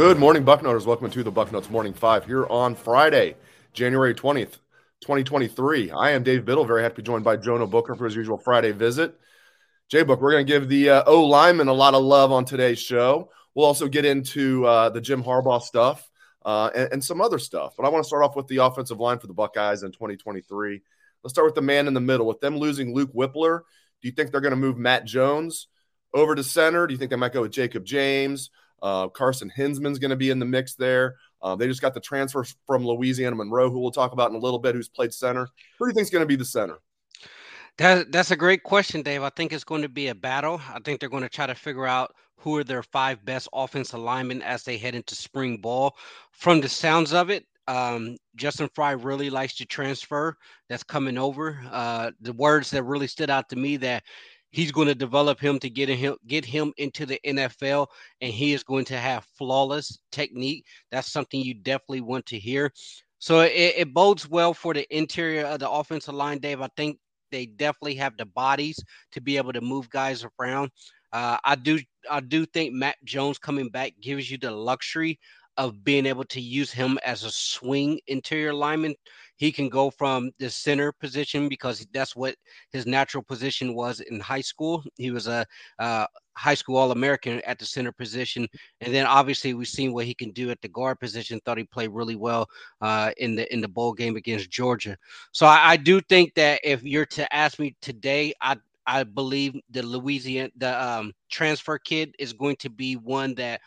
Good morning, Bucknutters. Welcome to the Bucknuts Morning Five here on Friday, January 20th, 2023. I am Dave Biddle, very happy to be joined by Jonah Booker for his usual Friday visit. Jay Book, we're going to give the uh, O lineman a lot of love on today's show. We'll also get into uh, the Jim Harbaugh stuff uh, and, and, some other stuff. But I want to start off with the offensive line for the Buckeyes in 2023. Let's start with the man in the middle. With them losing Luke Wypler, do you think they're going to move Matt Jones over to center? Do you think they might go with Jakob James? Uh, Carson Hinzman's going to be in the mix there. Uh, they just got the transfer from Louisiana Monroe, who we'll talk about in a little bit, who's played center. Who do you think is going to be the center? That, that's a great question, Dave. I think it's going to be a battle. I think they're going to try to figure out who are their five best offensive linemen as they head into spring ball. From the sounds of it, um, Justin Frye really likes to transfer. That's coming over. Uh, the words that really stood out to me that He's going to develop him to get him get him into the NFL, and he is going to have flawless technique. That's something you definitely want to hear. So it, it bodes well for the interior of the offensive line, Dave. I think they definitely have the bodies to be able to move guys around. Uh, I do I do think Matt Jones coming back gives you the luxury of being able to use him as a swing interior lineman he can go from the center position because that's what his natural position was in high school. He was a uh, high school All American at the center position, and then obviously we've seen what he can do at the guard position. Thought he played really well uh, in the in the bowl game against Georgia. So I, I do think that if you're to ask me today, I I believe the Louisiana the um, transfer kid is going to be one that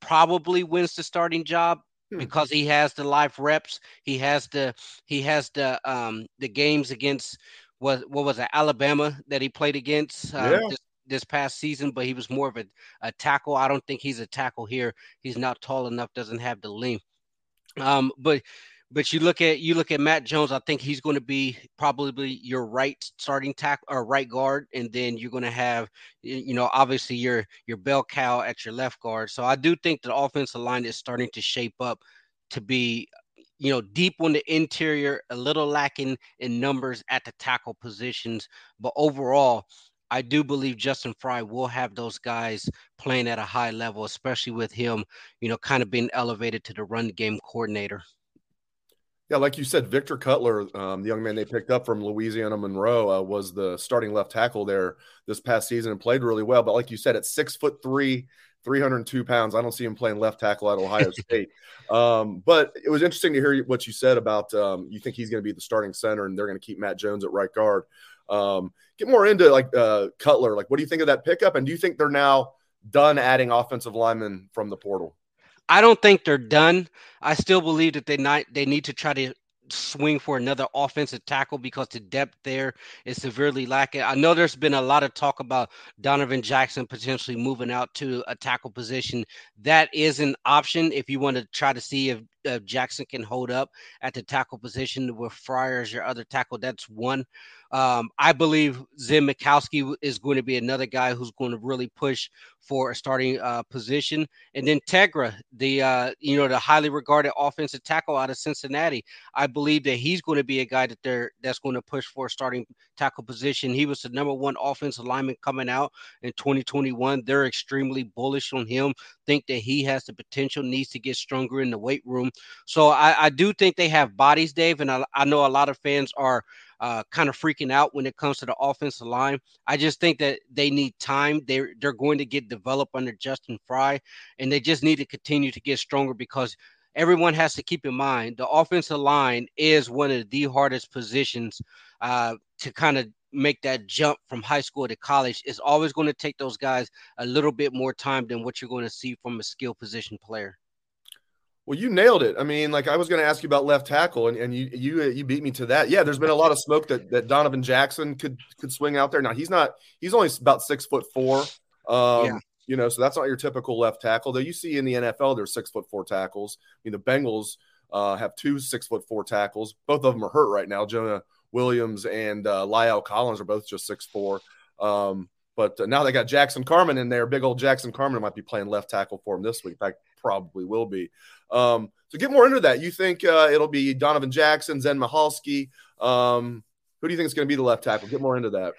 probably wins the starting job Hmm. because he has the live reps. He has the he has the um the games against what what was it Alabama that he played against uh, yeah. this, this past season, but he was more of a, a tackle. I don't think he's a tackle here. He's not tall enough, doesn't have the length. Um, but but you look at you look at Matt Jones. I think he's going to be probably your right starting tackle or right guard, and then you're going to have you know obviously your your bell cow at your left guard. So I do think the offensive line is starting to shape up to be you know deep on the interior, a little lacking in numbers at the tackle positions, but overall. I do believe Justin Frye will have those guys playing at a high level, especially with him, you know, kind of being elevated to the run game coordinator. Yeah, like you said, Victor Cutler, um, the young man they picked up from Louisiana Monroe, uh, was the starting left tackle there this past season and played really well. But like you said, at six foot three, 302 pounds, I don't see him playing left tackle at Ohio State. Um, but it was interesting to hear what you said about um, you think he's going to be the starting center and they're going to keep Matt Jones at right guard. Um, get more into like uh, Cutler. Like, what do you think of that pickup? And do you think they're now done adding offensive linemen from the portal? I don't think they're done. I still believe that they not they need to try to swing for another offensive tackle because the depth there is severely lacking. I know there's been a lot of talk about Donovan Jackson potentially moving out to a tackle position. That is an option if you want to try to see if, if Jackson can hold up at the tackle position with Fryar as your other tackle. That's one. Um, I believe Zen Michalski is going to be another guy who's going to really push for a starting uh, position. And then Tegra, the uh, you know the highly regarded offensive tackle out of Cincinnati, I believe that he's going to be a guy that they're that's going to push for a starting tackle position. He was the number one offensive lineman coming out in 2021. They're extremely bullish on him. Think that he has the potential, needs to get stronger in the weight room. So I, I do think they have bodies, Dave, and I, I know a lot of fans are uh, kind of freaking out when it comes to the offensive line. I just think that they need time. They're they're going to get developed under Justin Frye, and they just need to continue to get stronger because everyone has to keep in mind the offensive line is one of the hardest positions uh, to kind of make that jump from high school to college. It's always going to take those guys a little bit more time than what you're going to see from a skill position player. Well, you nailed it. I mean, like I was going to ask you about left tackle, and, and you you you beat me to that. Yeah, there's been a lot of smoke that that Donovan Jackson could could swing out there. Now he's not. He's only about six foot four. Um, yeah. You know, so that's not your typical left tackle. Though you see in the NFL, there's six foot four tackles. I mean, the Bengals uh, have two six foot four tackles. Both of them are hurt right now. Jonah Williams and uh, La'el Collins are both just six four. Um, but uh, now they got Jackson Carman in there. Big old Jackson Carman might be playing left tackle for him this week. In fact, probably will be. Um, so get more into that. You think uh, it'll be Donovan Jackson, Zen Michalski? Um, who do you think is going to be the left tackle? Get more into that.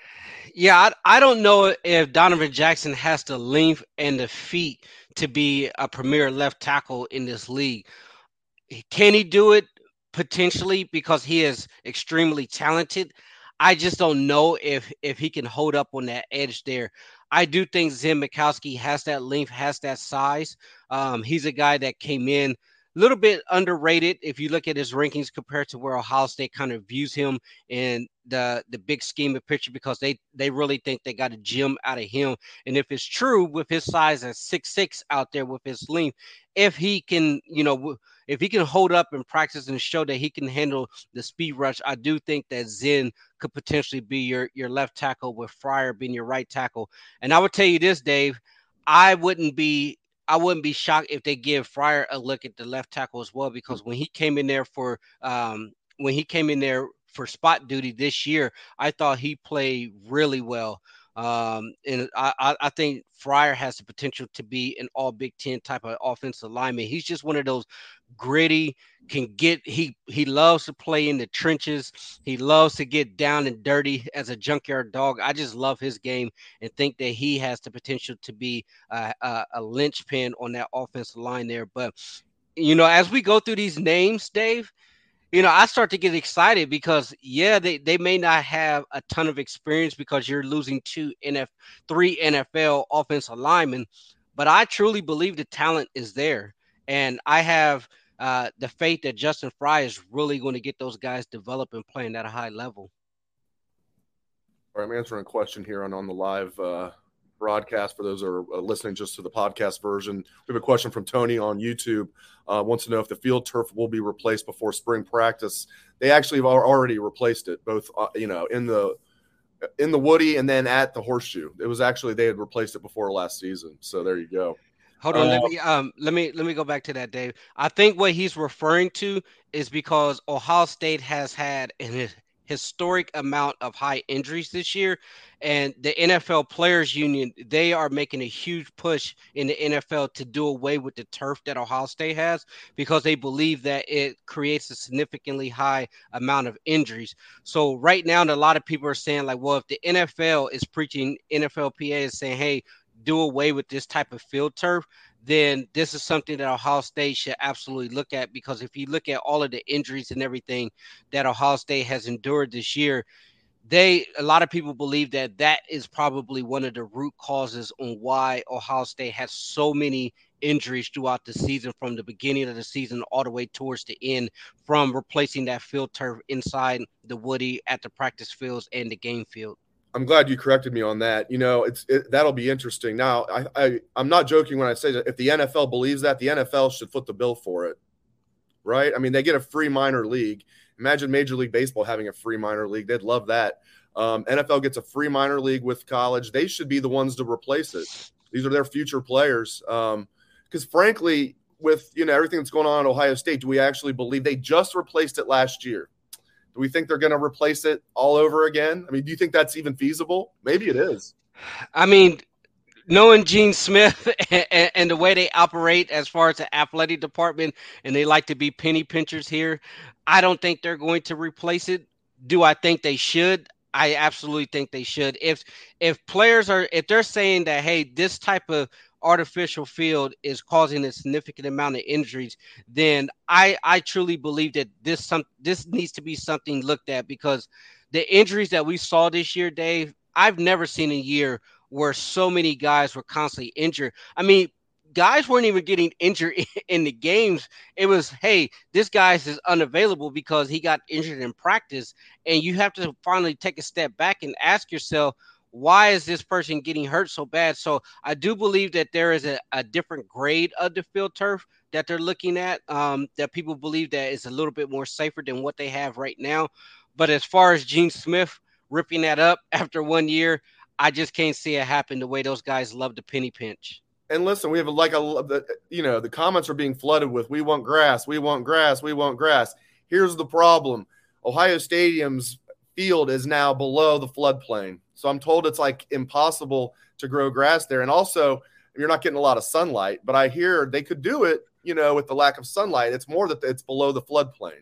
Yeah, I, I, don't know if Donovan Jackson has the length and the feet to be a premier left tackle in this league. Can he do it? Potentially, because he is extremely talented. I just don't know if if he can hold up on that edge there. I do think Zen Michalski has that length, has that size. Um, he's a guy that came in a little bit underrated if you look at his rankings compared to where Ohio State kind of views him in the the big scheme of picture because they they really think they got a gem out of him. And if it's true with his size at six six out there with his length, if he can, you know, if he can hold up and practice and show that he can handle the speed rush, I do think that Zen could potentially be your your left tackle with Fryar being your right tackle. And I would tell you this, Dave, I wouldn't be I wouldn't be shocked if they give Fryar a look at the left tackle as well, because when he came in there for um, when he came in there for spot duty this year, I thought he played really well. Um, and I, I think Fryar has the potential to be an all Big Ten type of offensive lineman. He's just one of those gritty, can get he he loves to play in the trenches. He loves to get down and dirty as a junkyard dog. I just love his game and think that he has the potential to be a, a, a linchpin on that offensive line there. But you know, as we go through these names, Dave, you know, I start to get excited because yeah, they, they may not have a ton of experience because you're losing two NF three NFL offensive linemen, but I truly believe the talent is there. And I have uh, the faith that Justin Frye is really going to get those guys developing playing at a high level. All right, I'm answering a question here on, on the live uh, broadcast for those are uh, listening just to the podcast version. We have a question from Tony on YouTube. Uh, wants to know if the field turf will be replaced before spring practice. They actually have already replaced it, both uh, you know in the in the Woody and then at the Horseshoe. It was actually they had replaced it before last season. So there you go. Hold on, uh, let me um let me let me go back to that, Dave. I think what he's referring to is because Ohio State has had an historic amount of high injuries this year and the NFL players union they are making a huge push in the NFL to do away with the turf that Ohio State has because they believe that it creates a significantly high amount of injuries. So right now a lot of people are saying like well if the NFL is preaching NFLPA is saying hey do away with this type of field turf then this is something that Ohio State should absolutely look at because if you look at all of the injuries and everything that Ohio State has endured this year, they a lot of people believe that that is probably one of the root causes on why Ohio State has so many injuries throughout the season from the beginning of the season all the way towards the end from replacing that field turf inside the woody at the practice fields and the game field. I'm glad you corrected me on that. You know, it's it, that'll be interesting. Now, I, I I'm not joking when I say that if the NFL believes that, the NFL should foot the bill for it, right? I mean, they get a free minor league. Imagine Major League Baseball having a free minor league. They'd love that. Um, NFL gets a free minor league with college. They should be the ones to replace it. These are their future players. Because um, frankly, with you know everything that's going on at Ohio State, do we actually believe they just replaced it last year? Do we think they're going to replace it all over again? I mean, do you think that's even feasible? Maybe it is. I mean, knowing Gene Smith and, and, the way they operate as far as the athletic department, and they like to be penny pinchers here, I don't think they're going to replace it. Do I think they should? I absolutely think they should. If if players are if they're saying that hey, this type of artificial field is causing a significant amount of injuries, then I I truly believe that this some this needs to be something looked at because the injuries that we saw this year, Dave, I've never seen a year where so many guys were constantly injured. I mean, guys weren't even getting injured in the games. It was, hey, this guy is unavailable because he got injured in practice. And you have to finally take a step back and ask yourself, why is this person getting hurt so bad? So I do believe that there is a, a different grade of the field turf that they're looking at um, that people believe that is a little bit more safer than what they have right now. But as far as Gene Smith ripping that up after one year, I just can't see it happen the way those guys love the penny pinch. And listen, we have like a you know the comments are being flooded with "We want grass, we want grass, we want grass." Here's the problem: Ohio Stadium's field is now below the floodplain, so I'm told it's like impossible to grow grass there. And also, you're not getting a lot of sunlight. But I hear they could do it, you know, with the lack of sunlight. It's more that it's below the floodplain.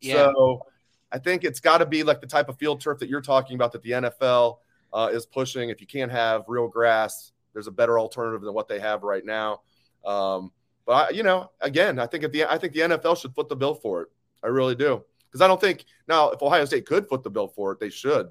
Yeah. So I think it's got to be like the type of field turf that you're talking about that the NFL uh, is pushing. If you can't have real grass, there's a better alternative than what they have right now. Um, but I, you know, again, I think at the I think the NFL should foot the bill for it. I really do because I don't think now if Ohio State could foot the bill for it, they should.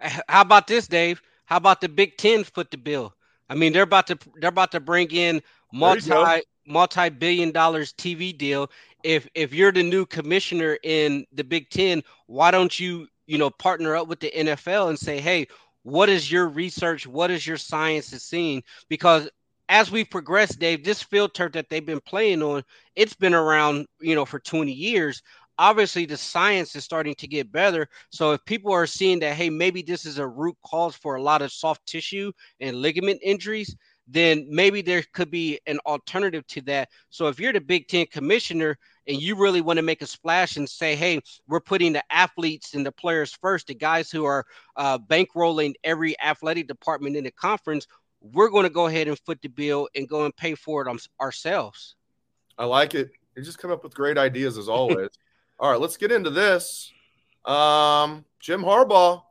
How about this, Dave? How about the Big Ten foot the bill? I mean, they're about to they're about to bring in multi multi billion dollars TV deal. If if you're the new commissioner in the Big Ten, why don't you you know partner up with the NFL and say, hey, what is your research? What is your science is seeing? Because as we progress, Dave, this field turf that they've been playing on, it's been around, you know, for 20 years. Obviously, the science is starting to get better. So if people are seeing that, hey, maybe this is a root cause for a lot of soft tissue and ligament injuries, then maybe there could be an alternative to that. So if you're the Big Ten commissioner and you really want to make a splash and say, hey, we're putting the athletes and the players first, the guys who are uh, bankrolling every athletic department in the conference, we're going to go ahead and foot the bill and go and pay for it ourselves. I like it. You just come up with great ideas as always. All right, let's get into this. Um, Jim Harbaugh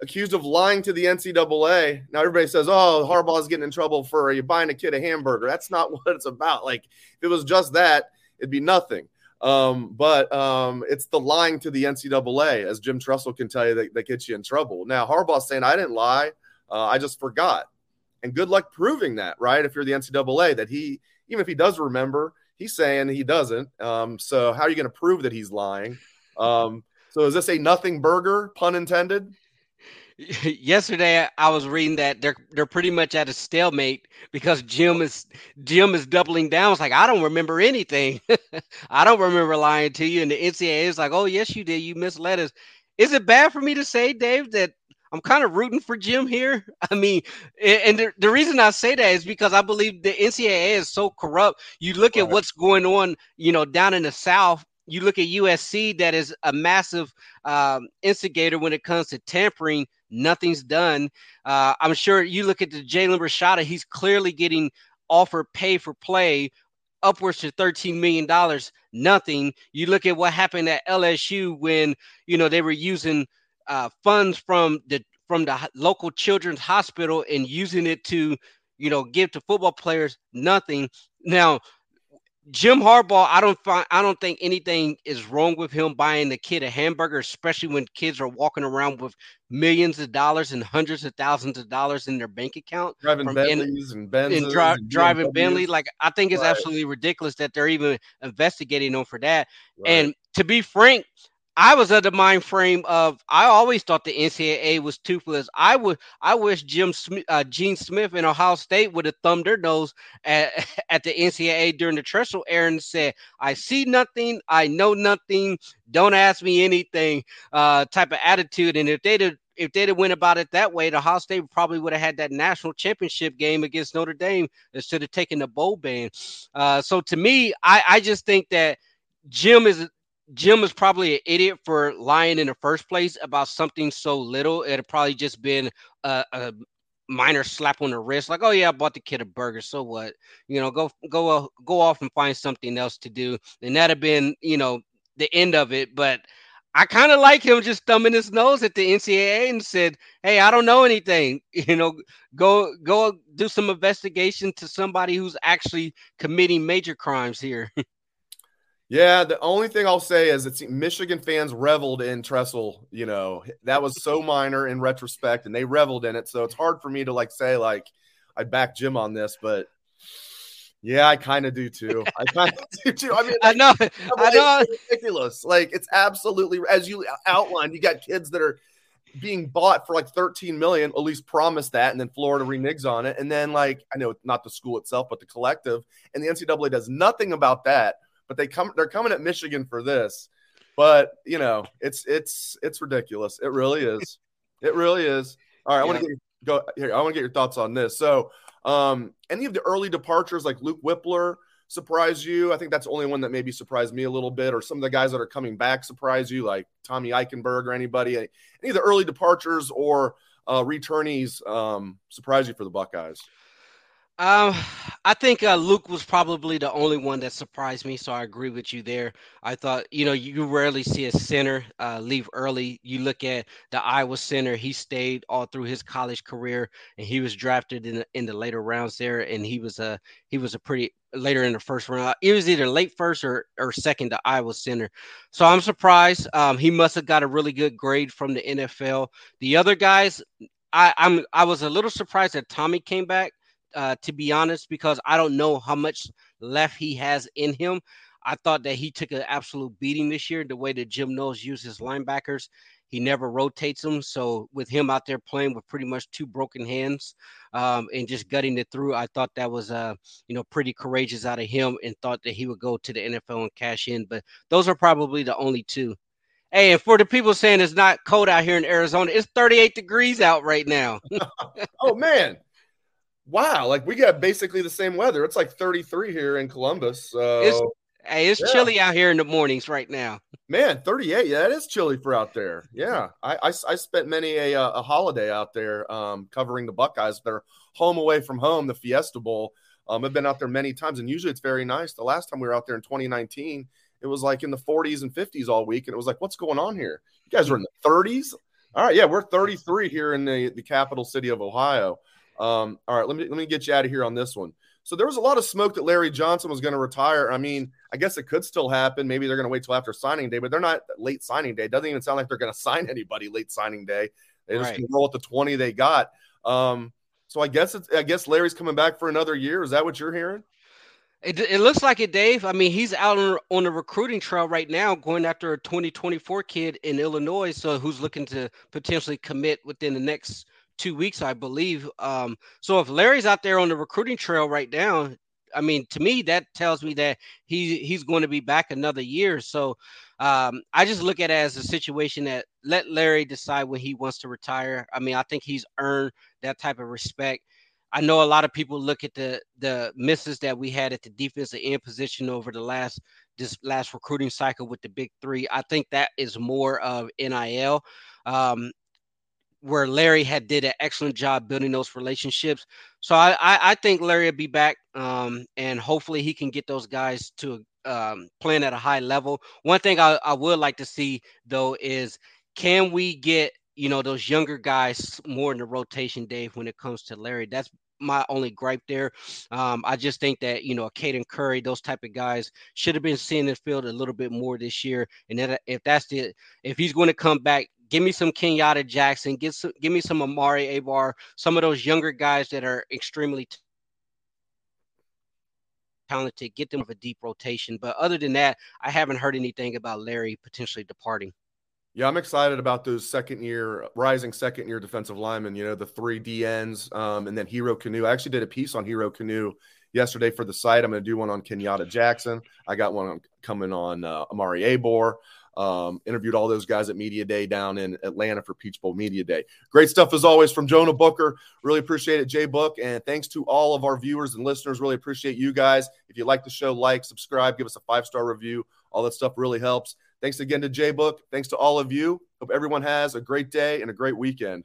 accused of lying to the NCAA. Now everybody says, "Oh, Harbaugh's getting in trouble for you buying a kid a hamburger." That's not what it's about. Like if it was just that, it'd be nothing. Um, but um, it's the lying to the NCAA, as Jim Tressel can tell you, that, that gets you in trouble. Now Harbaugh's saying, "I didn't lie. Uh, I just forgot." And good luck proving that, right? If you're the NCAA, that he, even if he does remember, he's saying he doesn't. Um, so how are you going to prove that he's lying? Um, so is this a nothing burger, pun intended? yesterday I was reading that they're they're pretty much at a stalemate because Jim is Jim is doubling down. It's like I don't remember anything. I don't remember lying to you. And the NCAA is like, oh yes, you did. You misled us. Is it bad for me to say, Dave, that I'm kind of rooting for Jim here? I mean, and the, the reason I say that is because I believe the NCAA is so corrupt. You look right. at what's going on, you know, down in the South you look at USC, that is a massive um, instigator when it comes to tampering Nothing's done. Uh, I'm sure you look at the Jaden Rashada, he's clearly getting offered pay for play upwards to $13 million. Nothing. You look at what happened at LSU when, you know, they were using uh, funds from the from the local children's hospital and using it to, you know, give to football players. Nothing. Now, Jim Harbaugh, I don't find I don't think anything is wrong with him buying the kid a hamburger, especially when kids are walking around with millions of dollars and hundreds of thousands of dollars in their bank account. Driving Bentleys and Benzes and, dri- and driving Bentley. Like I think it's right. absolutely ridiculous that they're even investigating them for that. Right. And to be frank, I was of the mind frame of I always thought the NCAA was toothless. I would I wish Jim Smith, uh, Gene Smith and Ohio State would have thumbed their nose at, at the NCAA during the Tressel era and said, "I see nothing, I know nothing, don't ask me anything." Uh, type of attitude. And if they'd if they'd have went about it that way, the Ohio State probably would have had that national championship game against Notre Dame instead of taking the bowl ban. Uh, so to me, I I just think that Jim is Jim was probably an idiot for lying in the first place about something so little. It'd probably just been a, a minor slap on the wrist, like, "Oh yeah, I bought the kid a burger. So what? You know, go go uh, go off and find something else to do." And that'd been, you know, the end of it. But I kind of like him just thumbing his nose at the NCAA and said, "Hey, I don't know anything. You know, go go do some investigation to somebody who's actually committing major crimes here." Yeah, the only thing I'll say is it's Michigan fans reveled in Tressel. You know, that was so minor in retrospect, and they reveled in it. So it's hard for me to like say like I back Jim on this, but yeah, I kind of do too. I kind of do too. I mean, I know, I know, ridiculous. Like it's absolutely as you outlined. You got kids that are being bought for like 13 million, at least promised that, and then Florida reneges on it. And then, like, I know not the school itself, but the collective, and the NCAA does nothing about that. But they come, they're coming at Michigan for this. But you know, it's it's it's ridiculous. It really is. It really is. All right, I want to get go here. I want to get your thoughts on this. So, um, any of the early departures like Luke Wypler surprise you? I think that's the only one that maybe surprised me a little bit, or some of the guys that are coming back surprise you, like Tommy Eichenberg or anybody. Any, any of the early departures or uh, returnees um, surprise you for the Buckeyes? Um, I think uh, Luke was probably the only one that surprised me, so I agree with you there. I thought, you know, you rarely see a center uh, leave early. You look at the Iowa center; he stayed all through his college career, and he was drafted in the, in the later rounds there, and he was a he was a pretty later in the first round. It was either late first or or second to Iowa center. So I'm surprised. Um, he must have got a really good grade from the NFL. The other guys, I, I'm I was a little surprised that Tommy came back uh, to be honest, because I don't know how much left he has in him. I thought that he took an absolute beating this year. The way that Jim Knowles uses linebackers, he never rotates them. So with him out there playing with pretty much two broken hands um, and just gutting it through, I thought that was uh, you know pretty courageous out of him, and thought that he would go to the NFL and cash in. But those are probably the only two. Hey, and for the people saying it's not cold out here in Arizona, it's 38 degrees out right now. oh man, wow, like we got basically the same weather. It's like 33 here in Columbus. So it's, hey, it's yeah. chilly out here in the mornings right now. Man, 38. Yeah, it is chilly for out there. Yeah. I, I, I spent many a, uh, a holiday out there um, covering the Buckeyes. They're home away from home, the Fiesta Bowl. Um, I've been out there many times, and usually it's very nice. The last time we were out there in 2019, it was like in the 40s and 50s all week, and it was like, what's going on here? You guys are in the 30s. All right, yeah, we're 33 here in the, the capital city of Ohio. Um, all right, let me let me get you out of here on this one. So there was a lot of smoke that Larry Johnson was going to retire. I mean, I guess it could still happen. Maybe they're going to wait till after signing day, but they're not late signing day. It doesn't even sound like they're going to sign anybody late signing day. They just right. roll with the 20 they got. Um, so I guess it's I guess Larry's coming back for another year. Is that what you're hearing? It, it looks like it, Dave. I mean, he's out on, on the recruiting trail right now, going after a 2024 kid in Illinois, so who's looking to potentially commit within the next two weeks, I believe. Um, so if Larry's out there on the recruiting trail right now, I mean, to me, that tells me that he he's going to be back another year. So um, I just look at it as a situation that let Larry decide when he wants to retire. I mean, I think he's earned that type of respect. I know a lot of people look at the the misses that we had at the defensive end position over the last this last recruiting cycle with the big three. I think that is more of NIL. Um, where Larry had did an excellent job building those relationships. So I, I, I think Larry will be back, um, and hopefully he can get those guys to um, playing at a high level. One thing I, I would like to see though is can we get you know those younger guys more in the rotation, Dave, when it comes to Larry? That's my only gripe there. Um, I just think that you know Caden Curry, those type of guys should have been seeing the field a little bit more this year. And then if that's the if he's going to come back, Give me some Kenyatta Jackson. Give some, give me some Amari Abor. Some of those younger guys that are extremely t- talented. Get them with a deep rotation. But other than that, I haven't heard anything about Larry potentially departing. Yeah, I'm excited about those second year, rising second year defensive linemen. You know, the three DNs, um, and then Hero Kanu. I actually did a piece on Hero Kanu yesterday for the site. I'm going to do one on Kenyatta Jackson. I got one coming on uh, Amari Abor. Um, interviewed all those guys at Media Day down in Atlanta for Peach Bowl Media Day. Great stuff as always from Jonah Booker. Really appreciate it, Jay Book. And thanks to all of our viewers and listeners. Really appreciate you guys. If you like the show, like, subscribe, give us a five star review. All that stuff really helps. Thanks again to Jay Book. Thanks to all of you. Hope everyone has a great day and a great weekend.